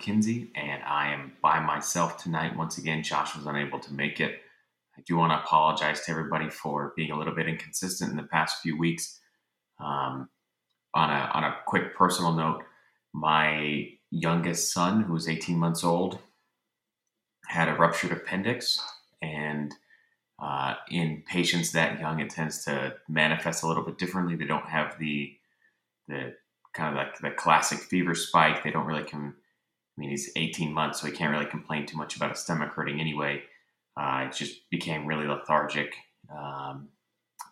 Kinsey, and I am by myself tonight. Once again, Josh was unable to make it. I do want to apologize to everybody for being a little bit inconsistent in the past few weeks. Um, on a on a quick personal note, my youngest son, who is 18 months old, had a ruptured appendix, and uh, in patients that young, it tends to manifest a little bit differently. They don't have the the kind of like the classic fever spike. They don't really come. Mean, he's 18 months, so he can't really complain too much about his stomach hurting anyway. Uh, it just became really lethargic, um,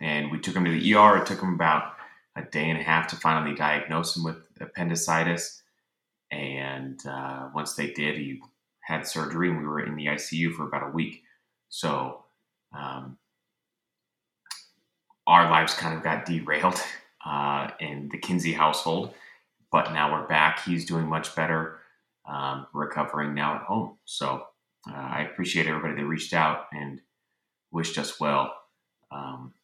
and we took him to the ER. It took him about a day and a half to finally diagnose him with appendicitis. And uh, once they did, he had surgery, and we were in the ICU for about a week. So um, our lives kind of got derailed uh, in the Kinsey household, but now we're back. He's doing much better, um, recovering now at home. So uh, I appreciate everybody that reached out and wished us well. Um,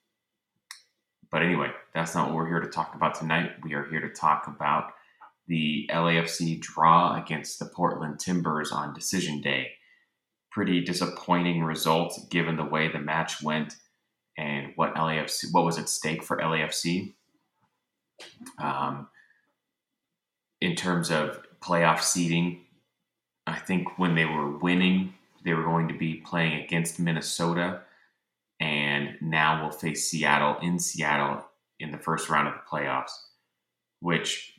but anyway, that's not what we're here to talk about tonight. We are here to talk about the LAFC draw against the Portland Timbers on decision day. Pretty disappointing result given the way the match went and what LAFC what was at stake for LAFC. Um, in terms of playoff seeding, I think when they were winning, they were going to be playing against Minnesota, and now we'll face Seattle in Seattle in the first round of the playoffs, which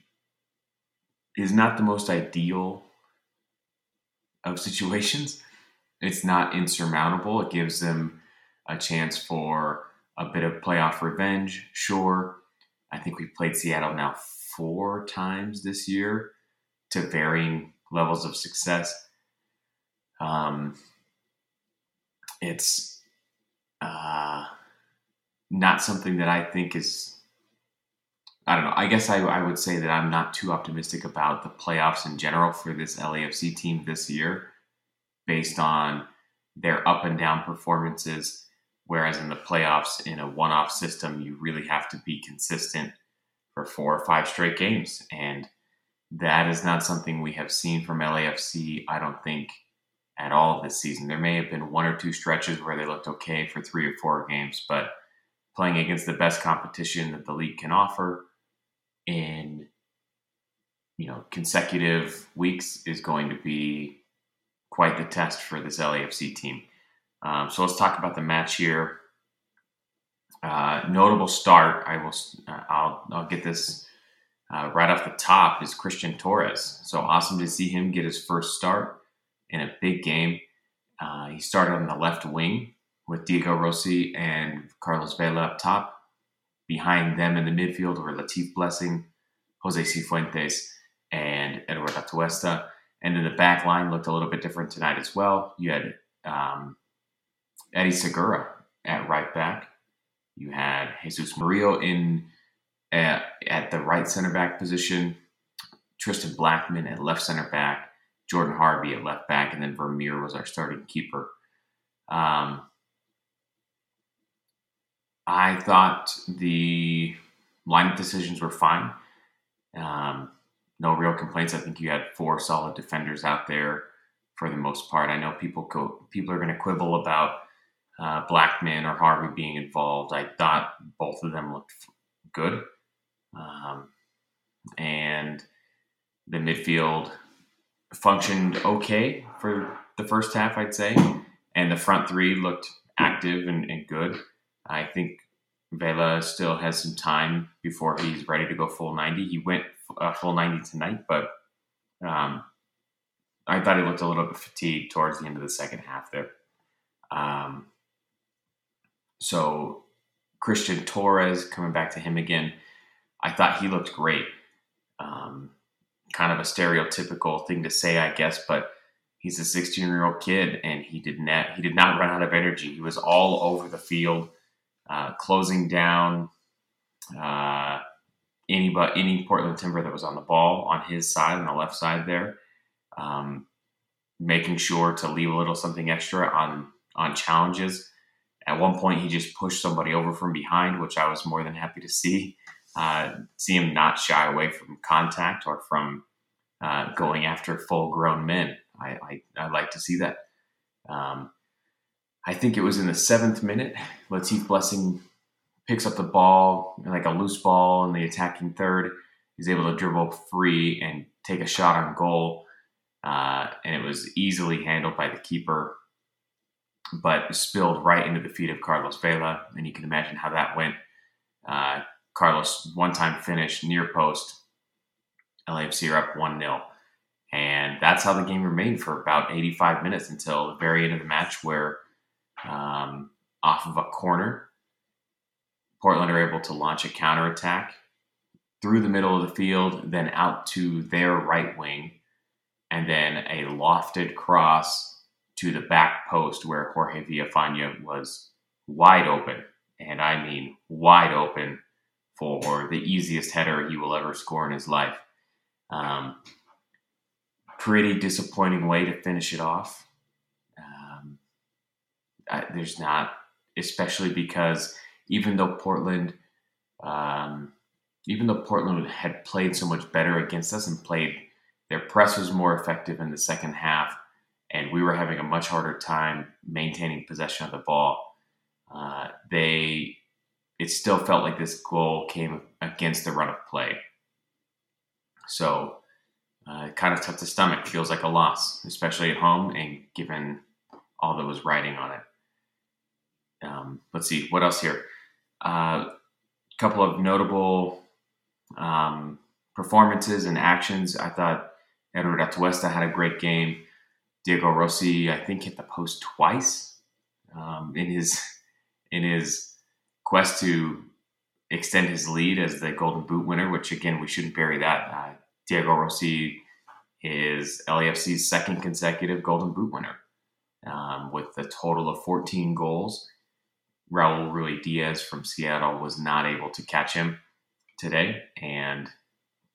is not the most ideal of situations. It's not insurmountable. It gives them a chance for a bit of playoff revenge, sure. I think we've played Seattle now four times this year to varying levels of success. Um, it's uh, not something that I think is I don't know. I guess I, I would say that I'm not too optimistic about the playoffs in general for this LAFC team this year based on their up and down performances. Whereas in the playoffs, in a one off system, you really have to be consistent for four or five straight games. And that is not something we have seen from LAFC, I don't think, at all this season. There may have been one or two stretches where they looked okay for three or four games, but playing against the best competition that the league can offer in you know consecutive weeks is going to be quite the test for this LAFC team. Um, so let's talk about the match here. Uh, notable start. I will. Uh, I'll. I'll get this uh, right off the top. Is Christian Torres. So awesome to see him get his first start in a big game. Uh, he started on the left wing with Diego Rossi and Carlos Vela up top. Behind them in the midfield were Latif Blessing, Jose Cifuentes, and Eduardo Atuesta. And then the back line looked a little bit different tonight as well. You had um, Eddie Segura at right back. You had Jesus Murillo in at, at the right center back position. Tristan Blackmon at left center back. Jordan Harvey at left back, and then Vermeer was our starting keeper. Um, I thought the lineup decisions were fine. Um, no real complaints. I think you had four solid defenders out there for the most part. I know people people are going to quibble about uh, Blackmon or Harvey being involved. I thought both of them looked good, um, and the midfield functioned okay for the first half, I'd say, and the front three looked active and, and good. I think Vela still has some time before he's ready to go full 90. He went uh, full 90 tonight, but um, I thought he looked a little bit fatigued towards the end of the second half there. Um, so Christian Torres, coming back to him again, I thought he looked great. Um, kind of a stereotypical thing to say, I guess, but he's a 16 year old kid and he did not he did not run out of energy. He was all over the field, uh, closing down uh, any but any Portland Timber that was on the ball on his side on the left side there, um, making sure to leave a little something extra on on challenges. At one point, he just pushed somebody over from behind, which I was more than happy to see. Uh, see him not shy away from contact or from uh, going after full grown men. I, I, I, like to see that. Um, I think it was in the seventh minute. Latif Blessing picks up the ball, like a loose ball in the attacking third. He's able to dribble free and take a shot on goal. Uh, and it was easily handled by the keeper, but spilled right into the feet of Carlos Vela. And you can imagine how that went. Uh, Carlos, one time finish near post. LAFC are up 1 0. And that's how the game remained for about 85 minutes until the very end of the match, where um, off of a corner, Portland are able to launch a counterattack through the middle of the field, then out to their right wing, and then a lofted cross to the back post where Jorge Villafaña was wide open. And I mean wide open for the easiest header he will ever score in his life. Um, pretty disappointing way to finish it off. Um, I, there's not, especially because even though Portland, um, even though Portland had played so much better against us and played, their press was more effective in the second half, and we were having a much harder time maintaining possession of the ball. Uh, they, it still felt like this goal came against the run of play. So uh, kind of tough to stomach. Feels like a loss, especially at home, and given all that was riding on it. Um, let's see what else here. A uh, couple of notable um, performances and actions. I thought Edward Atuesta had a great game. Diego Rossi, I think, hit the post twice um, in his in his quest to extend his lead as the Golden Boot winner. Which again, we shouldn't bury that. Uh, Diego Rossi is LAFC's second consecutive Golden Boot winner um, with a total of 14 goals. Raul Ruidíaz from Seattle was not able to catch him today, and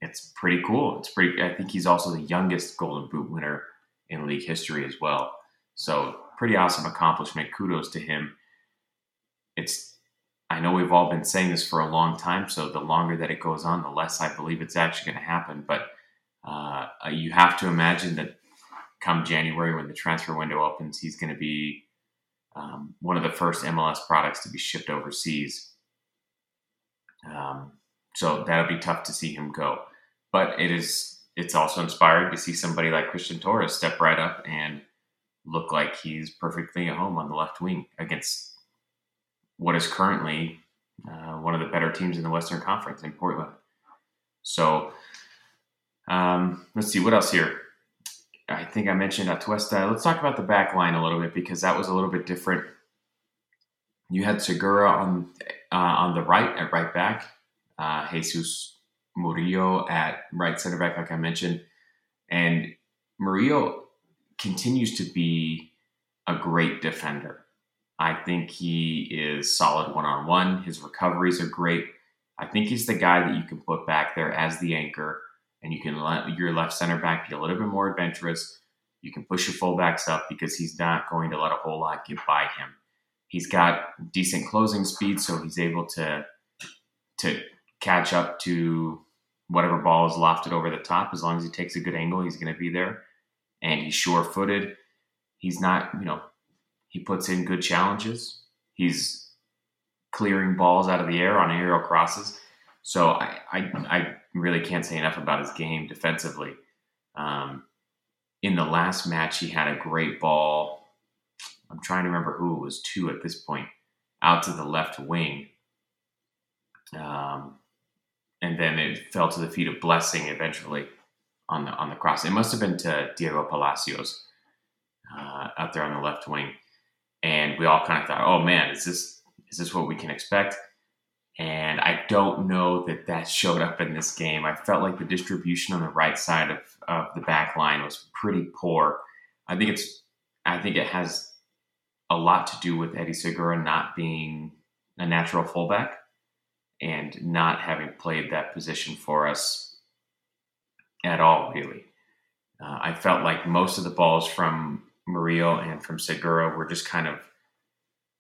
it's pretty cool. It's pretty. I think he's also the youngest Golden Boot winner in league history as well. So pretty awesome accomplishment. Kudos to him. It's I know we've all been saying this for a long time, so the longer that it goes on, the less I believe it's actually going to happen. But uh, you have to imagine that come January, when the transfer window opens, he's going to be um, one of the first MLS products to be shipped overseas. Um, so that'll be tough to see him go. But it is it's also inspiring to see somebody like Christian Torres step right up and look like he's perfectly at home on the left wing against what is currently uh, one of the better teams in the Western Conference in Portland. So um, let's see what else here. I think I mentioned Atuesta. Let's talk about the back line a little bit because that was a little bit different. You had Segura on uh, on the right at right back, uh, Jesus Murillo at right center back, like I mentioned, and Murillo continues to be a great defender. I think he is solid one on one. His recoveries are great. I think he's the guy that you can put back there as the anchor, and you can let your left center back be a little bit more adventurous. You can push your fullbacks up because he's not going to let a whole lot get by him. He's got decent closing speed, so he's able to to catch up to whatever ball is lofted over the top. As long as he takes a good angle, he's going to be there. And he's sure footed. He's not, you know, he puts in good challenges. He's clearing balls out of the air on aerial crosses. So I, I, I really can't say enough about his game defensively. Um, in the last match, he had a great ball. I'm trying to remember who it was to at this point, out to the left wing. Um, and then it fell to the feet of Blessing eventually on the on the cross. It must have been to Diego Palacios uh, out there on the left wing and we all kind of thought, "Oh man, is this is this what we can expect?" And I don't know that that showed up in this game. I felt like the distribution on the right side of, of the back line was pretty poor. I think it's I think it has a lot to do with Eddie Segura not being a natural fullback and not having played that position for us at all, really. Uh, I felt like most of the balls from Murillo and from Segura were just kind of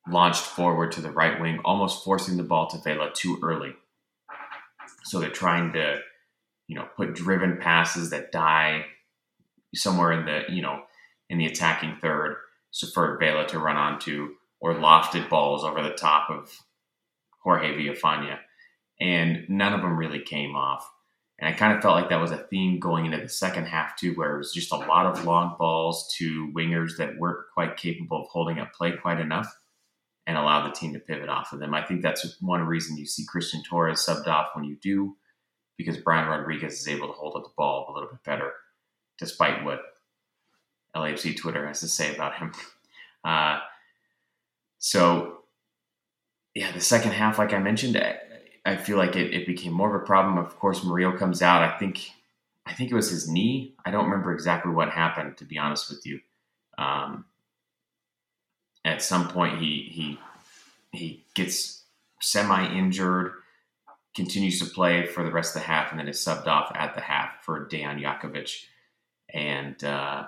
launched forward to the right wing, almost forcing the ball to Vela too early. So they're trying to, you know, put driven passes that die somewhere in the, you know, in the attacking third, so for Vela to run onto, or lofted balls over the top of Jorge Villafaña. And none of them really came off. And I kind of felt like that was a theme going into the second half, too, where it was just a lot of long balls to wingers that weren't quite capable of holding up play quite enough and allow the team to pivot off of them. I think that's one reason you see Christian Torres subbed off when you do, because Brian Rodriguez is able to hold up the ball a little bit better, despite what LAFC Twitter has to say about him. Uh, so, yeah, the second half, like I mentioned, I, feel like it, it, became more of a problem. Of course, Murillo comes out. I think I think it was his knee. I don't remember exactly what happened, to be honest with you. Um, at some point, he he he gets semi-injured, continues to play for the rest of the half, and then is subbed off at the half for Dejan Jakovic. And uh,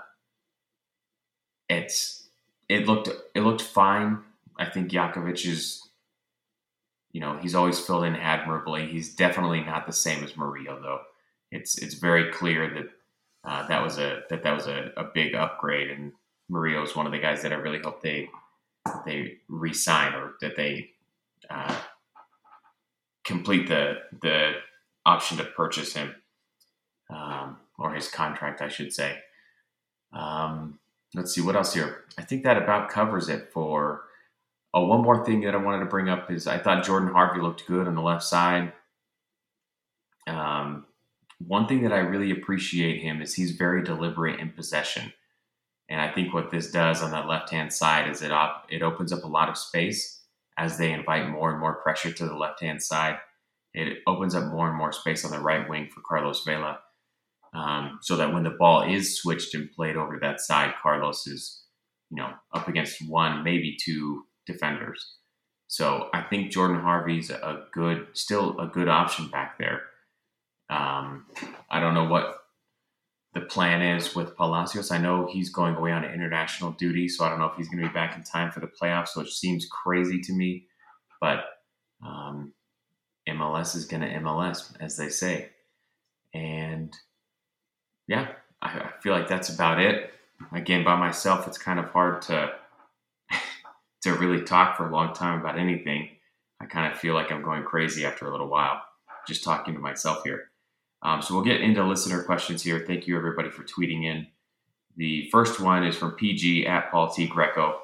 it's it looked it looked fine. I think Jakovic is, you know, he's always filled in admirably. He's definitely not the same as Murillo, though. It's it's very clear that uh, that was a that that was a, a big upgrade, and Murillo is one of the guys that I really hope they they re-sign or that they uh, complete the the option to purchase him um, or his contract, I should say. Um, let's see what else here. I think that about covers it for. Oh, one more thing that I wanted to bring up is I thought Jordan Harvey looked good on the left side. Um, one thing that I really appreciate him is he's very deliberate in possession, and I think what this does on that left hand side is it op- it opens up a lot of space as they invite more and more pressure to the left hand side. It opens up more and more space on the right wing for Carlos Vela um, so that when the ball is switched and played over that side, Carlos is, you know, up against one, maybe two defenders. So I think Jordan Harvey's a good, still a good option back there. Um, I don't know what the plan is with Palacios. I know he's going away on international duty, so I don't know if he's going to be back in time for the playoffs, which seems crazy to me. But um, MLS is going to MLS, as they say. And yeah, I, I feel like that's about it. Again, by myself, it's kind of hard to to really talk for a long time about anything. I kind of feel like I'm going crazy after a little while, just talking to myself here. Um, so we'll get into listener questions here. Thank you everybody for tweeting in. The first one is from PG at Paul T Greco.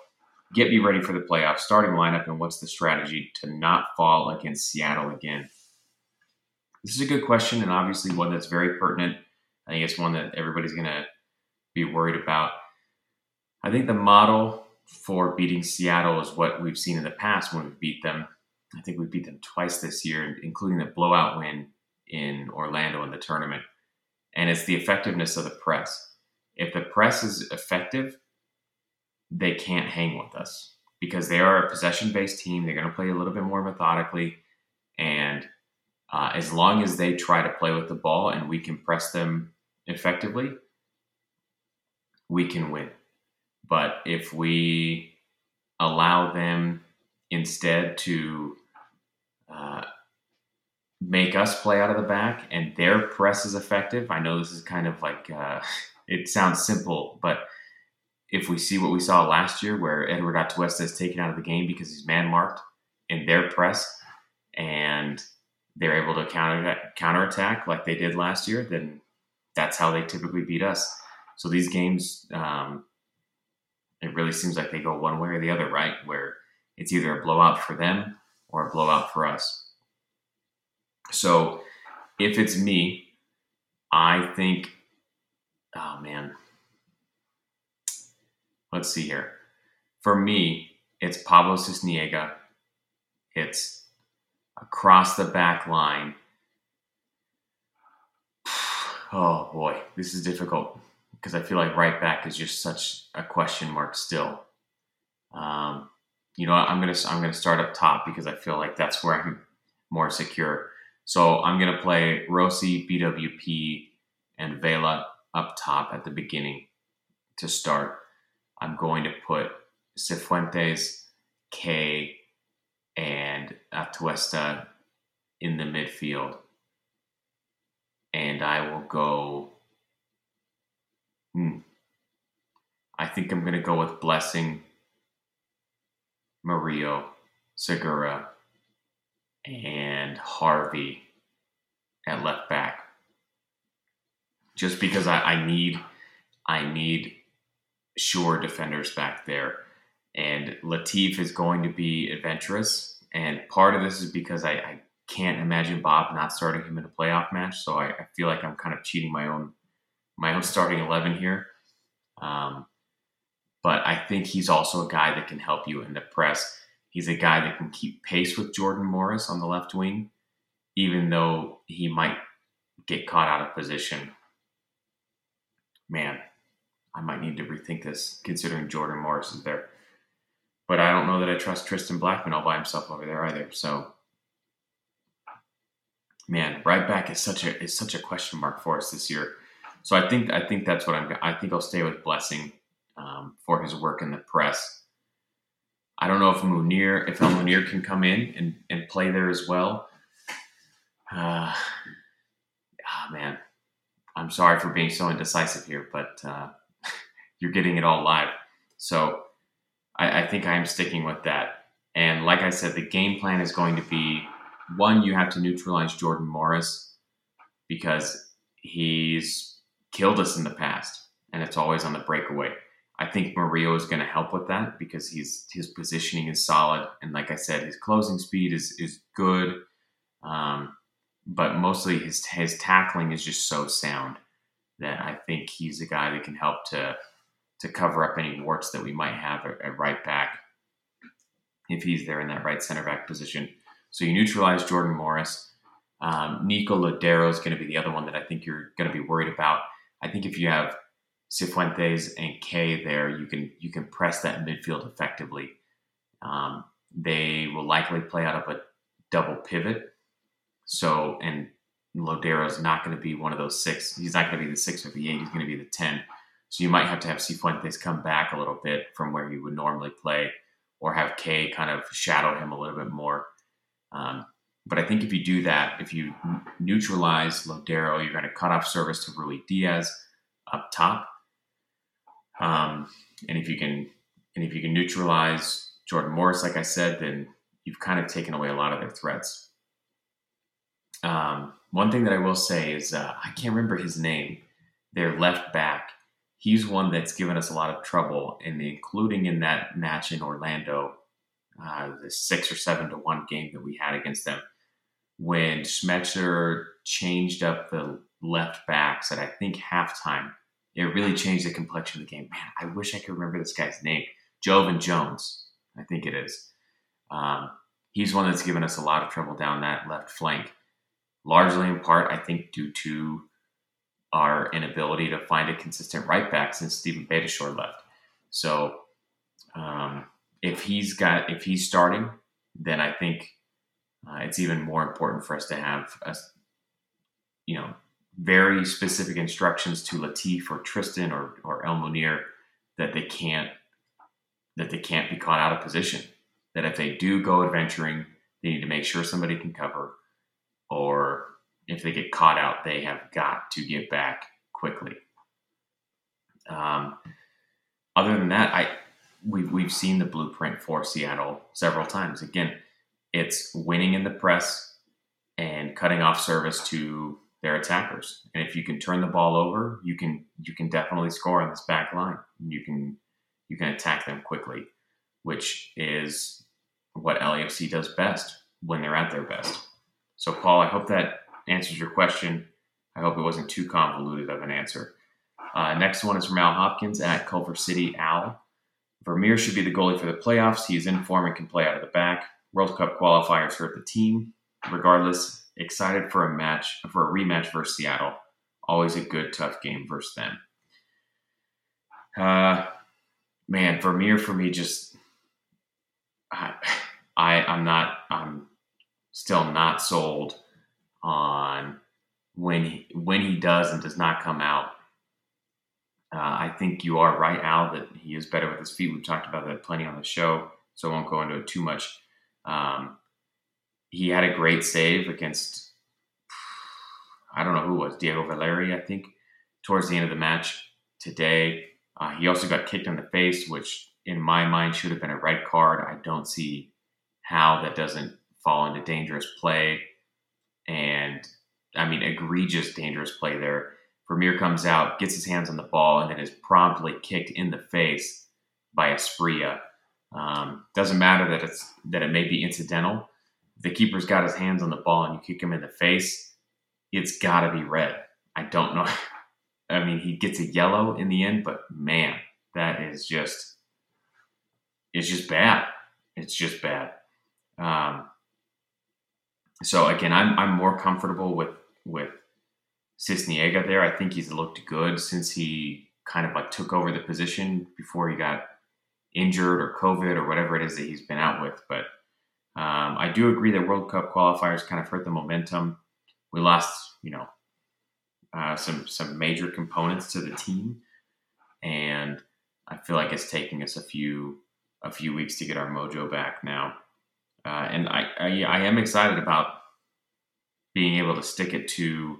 Get me ready for the playoffs. Starting lineup and what's the strategy to not fall against Seattle again? This is a good question and obviously one that's very pertinent I think it's one that everybody's going to be worried about. I think the model for beating Seattle is what we've seen in the past when we beat them. I think we beat them twice this year, including the blowout win in Orlando in the tournament. And it's the effectiveness of the press. If the press is effective, they can't hang with us because they are a possession based team. They're going to play a little bit more methodically. And uh, as long as they try to play with the ball and we can press them effectively, we can win. But if we allow them instead to uh, make us play out of the back and their press is effective, I know this is kind of like, uh, it sounds simple, but if we see what we saw last year where Edward Atuesta is taken out of the game because he's man marked in their press and they're able to counter counterattack like they did last year, then that's how they typically beat us. So these games, um, it really seems like they go one way or the other, right? Where it's either a blowout for them or a blowout for us. So if it's me, I think, oh man, let's see here. For me, it's Pablo Sisniega. It's across the back line Oh boy, this is difficult because I feel like right back is just such a question mark still. Um, you know, I'm gonna I'm gonna start up top because I feel like that's where I'm more secure. So I'm gonna play Rossi, BWP, and Vela up top at the beginning to start. I'm going to put Cifuentes, Kaye, and Atuesta in the midfield and I will go. Hmm, I think I'm going to go with Blessing, Murillo, Segura, and Harvey at left back. Just because I, I need I need sure defenders back there. And Latif is going to be adventurous. And part of this is because I, I can't imagine Bob not starting him in a playoff match. So I, I, feel like I'm kind of cheating my own my own starting eleven here. Um, but I think he's also a guy that can help you in the press. He's a guy that can keep pace with Jordan Morris on the left wing, even though he might get caught out of position. Man, I might need to rethink this considering Jordan Morris is there. But I don't know that I trust Tristan Blackmon all by himself over there either. So, man, right back is such a is such a question mark for us this year. So I think I think that's what I'm. I think I'll stay with Blessing um, for his work in the press. I don't know if Munir, if El Munir can come in and, and play there as well. Uh, oh man, I'm sorry for being so indecisive here, but uh, you're getting it all live. So I, I think I am sticking with that. And like I said, the game plan is going to be one, you have to neutralize Jordan Morris because he's killed us in the past and it's always on the breakaway. I think Murillo is going to help with that because he's his positioning is solid, and like I said, his closing speed is is good. Um, but mostly his his tackling is just so sound that I think he's a guy that can help to to cover up any warts that we might have at, at right back if he's there in that right center back position. So you neutralize Jordan Morris. Um, Nico Lodeiro is going to be the other one that I think you're going to be worried about. I think if you have Cifuentes and Kaye there, you can you can press that midfield effectively. Um, they will likely play out of a double pivot. So and Lodeiro is not going to be one of those six. He's not going to be the six or the eight. He's going to be the ten. So you might have to have Cifuentes come back a little bit from where he would normally play, or have Kaye kind of shadow him a little bit more. Um, but I think if you do that, if you neutralize Lodeiro, you're going to cut off service to Ruidíaz up top. Um, and if you can, and if you can neutralize Jordan Morris, like I said, then you've kind of taken away a lot of their threats. Um, one thing that I will say is uh, I can't remember his name. Their left back he's one that's given us a lot of trouble, and including in that match in Orlando, uh, the six or seven to one game that we had against them, when Schmetzer changed up the left backs at I think halftime. It really changed the complexion of the game. Man, I wish I could remember this guy's name. Joevin Jones, I think it is. Um, he's one that's given us a lot of trouble down that left flank, largely in part, I think, due to our inability to find a consistent right back since Steven Beitashour left. So um, if he's got if he's starting, then I think uh, it's even more important for us to have a, you know very specific instructions to Latif or Tristan or or El Munir that they can't that they can't be caught out of position. That if they do go adventuring, they need to make sure somebody can cover or if they get caught out, they have got to get back quickly. Um, other than that, I we've we've seen the blueprint for Seattle several times. Again, it's winning in the press and cutting off service to their attackers. And if you can turn the ball over, you can you can definitely score on this back line. You can you can attack them quickly, which is what LAFC does best when they're at their best. So, Paul, I hope that answers your question. I hope it wasn't too convoluted of an answer. Uh, next one is from Al Hopkins at Culver City Al. Vermeer should be the goalie for the playoffs. He is in form and can play out of the back. World Cup qualifiers hurt the team. Regardless, excited for a match for a rematch versus Seattle. Always a good tough game versus them. Uh, man, Vermeer for me just I, I I'm not I'm still not sold on when he, when he does and does not come out. Uh, I think you are right, Al, that he is better with his feet. We've talked about that plenty on the show, so I won't go into it too much. Um, he had a great save against, I don't know who it was Diego Valeri, I think, towards the end of the match today. Uh, he also got kicked in the face, which in my mind should have been a red card. I don't see how that doesn't fall into dangerous play. And I mean, egregious dangerous play there. Vermeer comes out, gets his hands on the ball, and then is promptly kicked in the face by Asprilla. Um, doesn't matter that it's that it may be incidental. The keeper's got his hands on the ball and you kick him in the face, it's got to be red. I don't know. I mean, he gets a yellow in the end, but man, that is just it's just bad. It's just bad. Um, so again, I'm I'm more comfortable with with Sisniega there. I think he's looked good since he kind of like took over the position before he got injured or COVID or whatever it is that he's been out with. But um, I do agree that World Cup qualifiers kind of hurt the momentum. We lost, you know, uh, some some major components to the team, and I feel like it's taking us a few a few weeks to get our mojo back now. Uh, and I, I, I am excited about being able to stick it to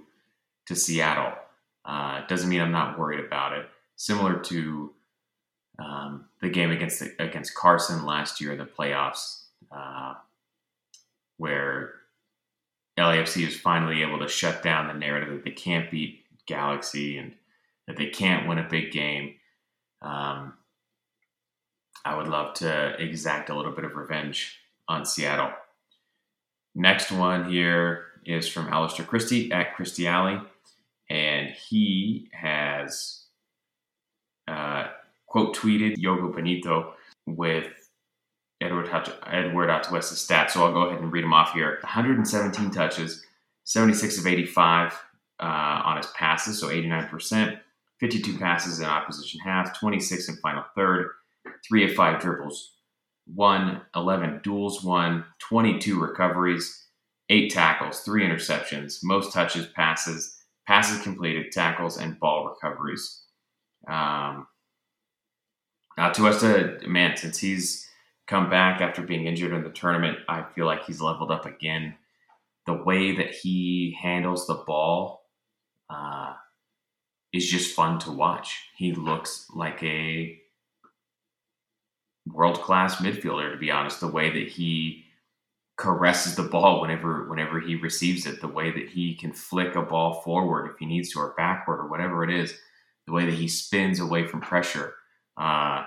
to Seattle. Uh, doesn't mean I'm not worried about it. Similar to um, the game against the, against Carson last year in the playoffs, uh, where LAFC is finally able to shut down the narrative that they can't beat Galaxy and that they can't win a big game. Um, I would love to exact a little bit of revenge on Seattle. Next one here is from Alistair Christie at Christie Alley, and he has uh, quote tweeted Yogo Benito with Edward Edward Atuesta's stats. So I'll go ahead and read them off here. 117 touches, 76 of 85 uh, on his passes, so 89%. 52 passes in opposition half, 26 in final third, 3 of 5 dribbles, 1, 11 duels, 1, 22 recoveries, 8 tackles, 3 interceptions, most touches, passes, passes completed, tackles, and ball recoveries. Um, Atuesta, man, since he's come back after being injured in the tournament, I feel like he's leveled up again. The way that he handles the ball uh, is just fun to watch. He looks like a world class midfielder, to be honest. The way that he caresses the ball whenever whenever he receives it, the way that he can flick a ball forward if he needs to or backward or whatever it is, the way that he spins away from pressure. Uh,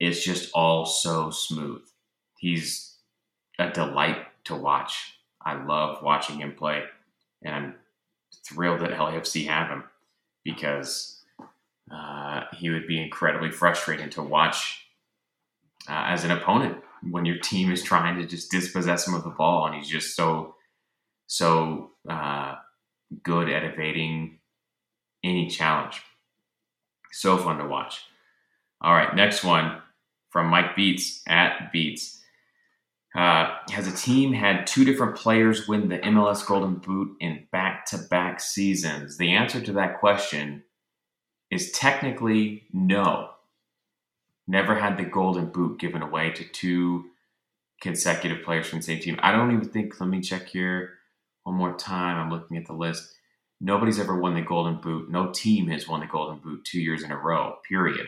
it's just all so smooth. He's a delight to watch. I love watching him play, and I'm thrilled that LAFC have him because uh, he would be incredibly frustrating to watch uh, as an opponent when your team is trying to just dispossess him of the ball, and he's just so so uh, good at evading any challenge. So fun to watch. All right, next one from Mike Beats at Beats. Uh, has a team had two different players win the MLS Golden Boot in back to back seasons? The answer to that question is technically no. Never had the Golden Boot given away to two consecutive players from the same team. I don't even think, let me check here one more time. I'm looking at the list. Nobody's ever won the Golden Boot. No team has won the Golden Boot two years in a row, period,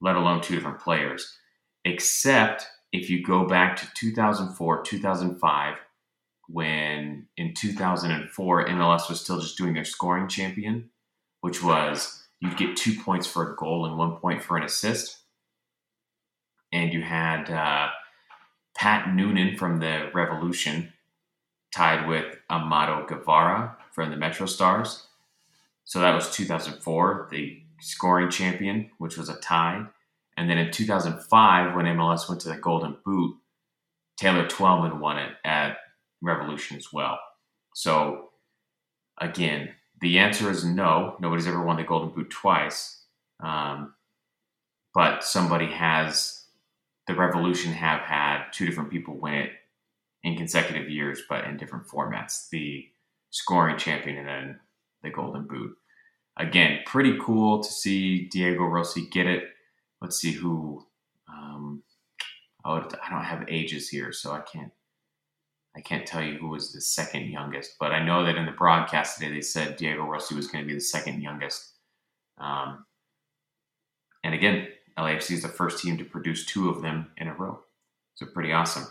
let alone two different players except if you go back to 2004, 2005, when in 2004 MLS was still just doing their scoring champion, which was you'd get two points for a goal and one point for an assist. And you had uh, Pat Noonan from the Revolution tied with Amado Guevara from the Metro Stars. So that was 2004, the scoring champion, which was a tie. And then in 2005, when MLS went to the Golden Boot, Taylor Twellman won it at Revolution as well. So, again, the answer is no. Nobody's ever won the Golden Boot twice. Um, but somebody has, the Revolution have had two different people win it in consecutive years, but in different formats. The scoring champion and then the Golden Boot. Again, pretty cool to see Diego Rossi get it let's see who. Um, oh, I don't have ages here, so I can't. I can't tell you who was the second youngest, but I know that in the broadcast today they said Diego Rossi was going to be the second youngest. Um, and again, LAFC is the first team to produce two of them in a row. So pretty awesome.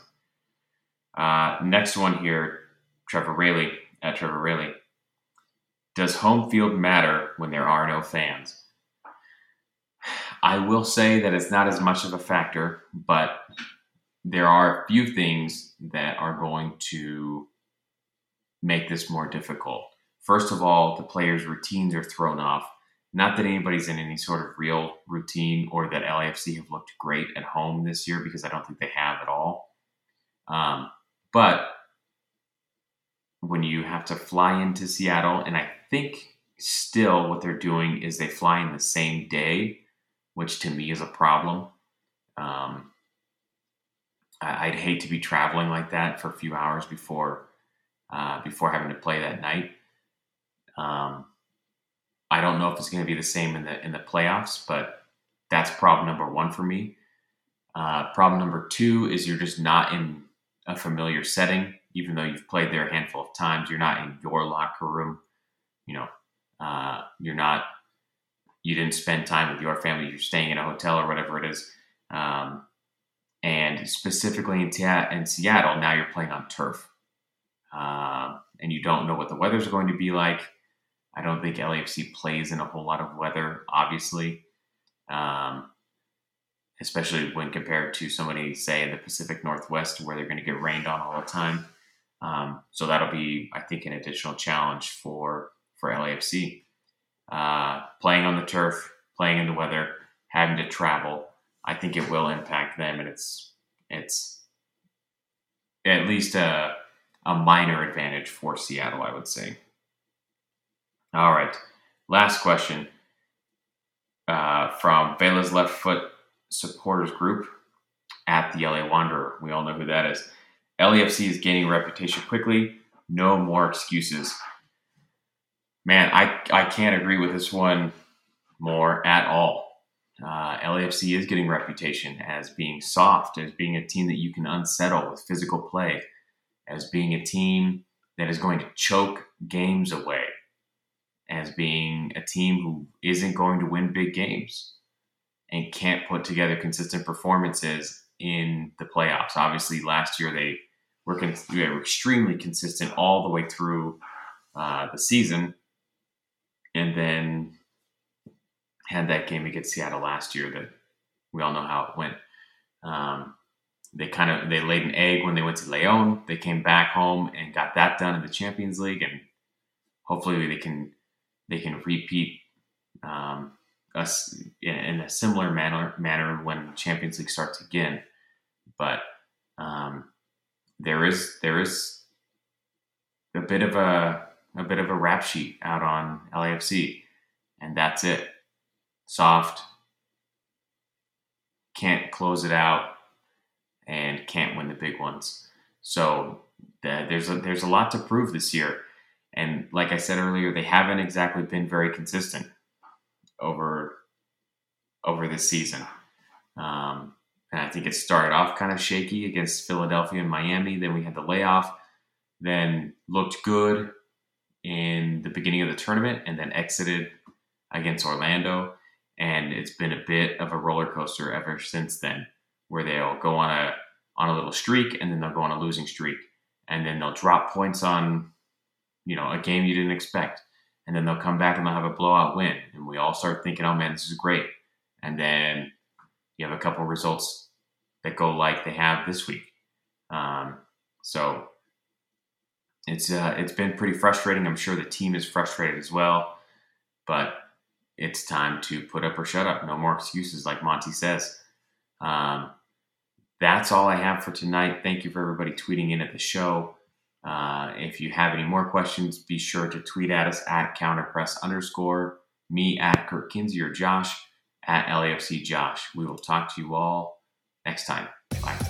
Uh, next one here, Trevor Rayleigh at Trevor Rayleigh. Does home field matter when there are no fans? I will say that it's not as much of a factor, but there are a few things that are going to make this more difficult. First of all, the players' routines are thrown off. Not that anybody's in any sort of real routine or that LAFC have looked great at home this year because I don't think they have at all. Um, but when you have to fly into Seattle, and I think still what they're doing is they fly in the same day, which to me is a problem. Um, I'd hate to be traveling like that for a few hours before uh, before having to play that night. Um, I don't know if it's going to be the same in the in the playoffs, but that's problem number one for me. Uh, problem number two is you're just not in a familiar setting, even though you've played there a handful of times. You're not in your locker room. You know, uh, you're not. You didn't spend time with your family. You're staying in a hotel or whatever it is. Um, and specifically in, in Seattle, now you're playing on turf. Uh, and you don't know what the weather's going to be like. I don't think LAFC plays in a whole lot of weather, obviously, um, especially when compared to somebody, say, in the Pacific Northwest, where they're going to get rained on all the time. Um, so that'll be, I think, an additional challenge for for LAFC. Uh, playing on the turf, playing in the weather, having to travel. I think it will impact them, and it's it's at least a a minor advantage for Seattle, I would say. All right, last question uh, from Vela's left foot supporters group at the LA Wanderer. We all know who that is. LAFC is gaining reputation quickly. No more excuses. Man, I I can't agree with this one more at all uh, LAFC is getting reputation as being soft, as being a team that you can unsettle with physical play, as being a team that is going to choke games away, as being a team who isn't going to win big games and can't put together consistent performances in the playoffs. Obviously, last year they were, con- they were extremely consistent all the way through uh, the season. And then had that game against Seattle last year that we all know how it went. Um, they kind of they laid an egg when they went to Leon. They came back home and got that done in the Champions League, and hopefully they can they can repeat um, us in, in, a similar manner manner when Champions League starts again. But um, there is there is a bit of a a bit of a rap sheet out on LAFC, and that's it soft, can't close it out, and can't win the big ones. So there's a, there's a lot to prove this year. And like I said earlier, they haven't exactly been very consistent over over this season. Um, and I think it started off kind of shaky against Philadelphia and Miami. Then we had the layoff. Then looked good in the beginning of the tournament, and then exited against Orlando. And it's been a bit of a roller coaster ever since then, where they'll go on a on a little streak and then they'll go on a losing streak, and then they'll drop points on, you know, a game you didn't expect, and then they'll come back and they'll have a blowout win, and we all start thinking, oh man, this is great, and then you have a couple results that go like they have this week, um, so it's uh, it's been pretty frustrating. I'm sure the team is frustrated as well, but it's time to put up or shut up. No more excuses, like Monty says. Um, that's all I have for tonight. Thank you for everybody tweeting in at the show. Uh, if you have any more questions, be sure to tweet at us at counterpress underscore me at Kirk Kinsey or Josh at LAFC Josh. We will talk to you all next time. Bye.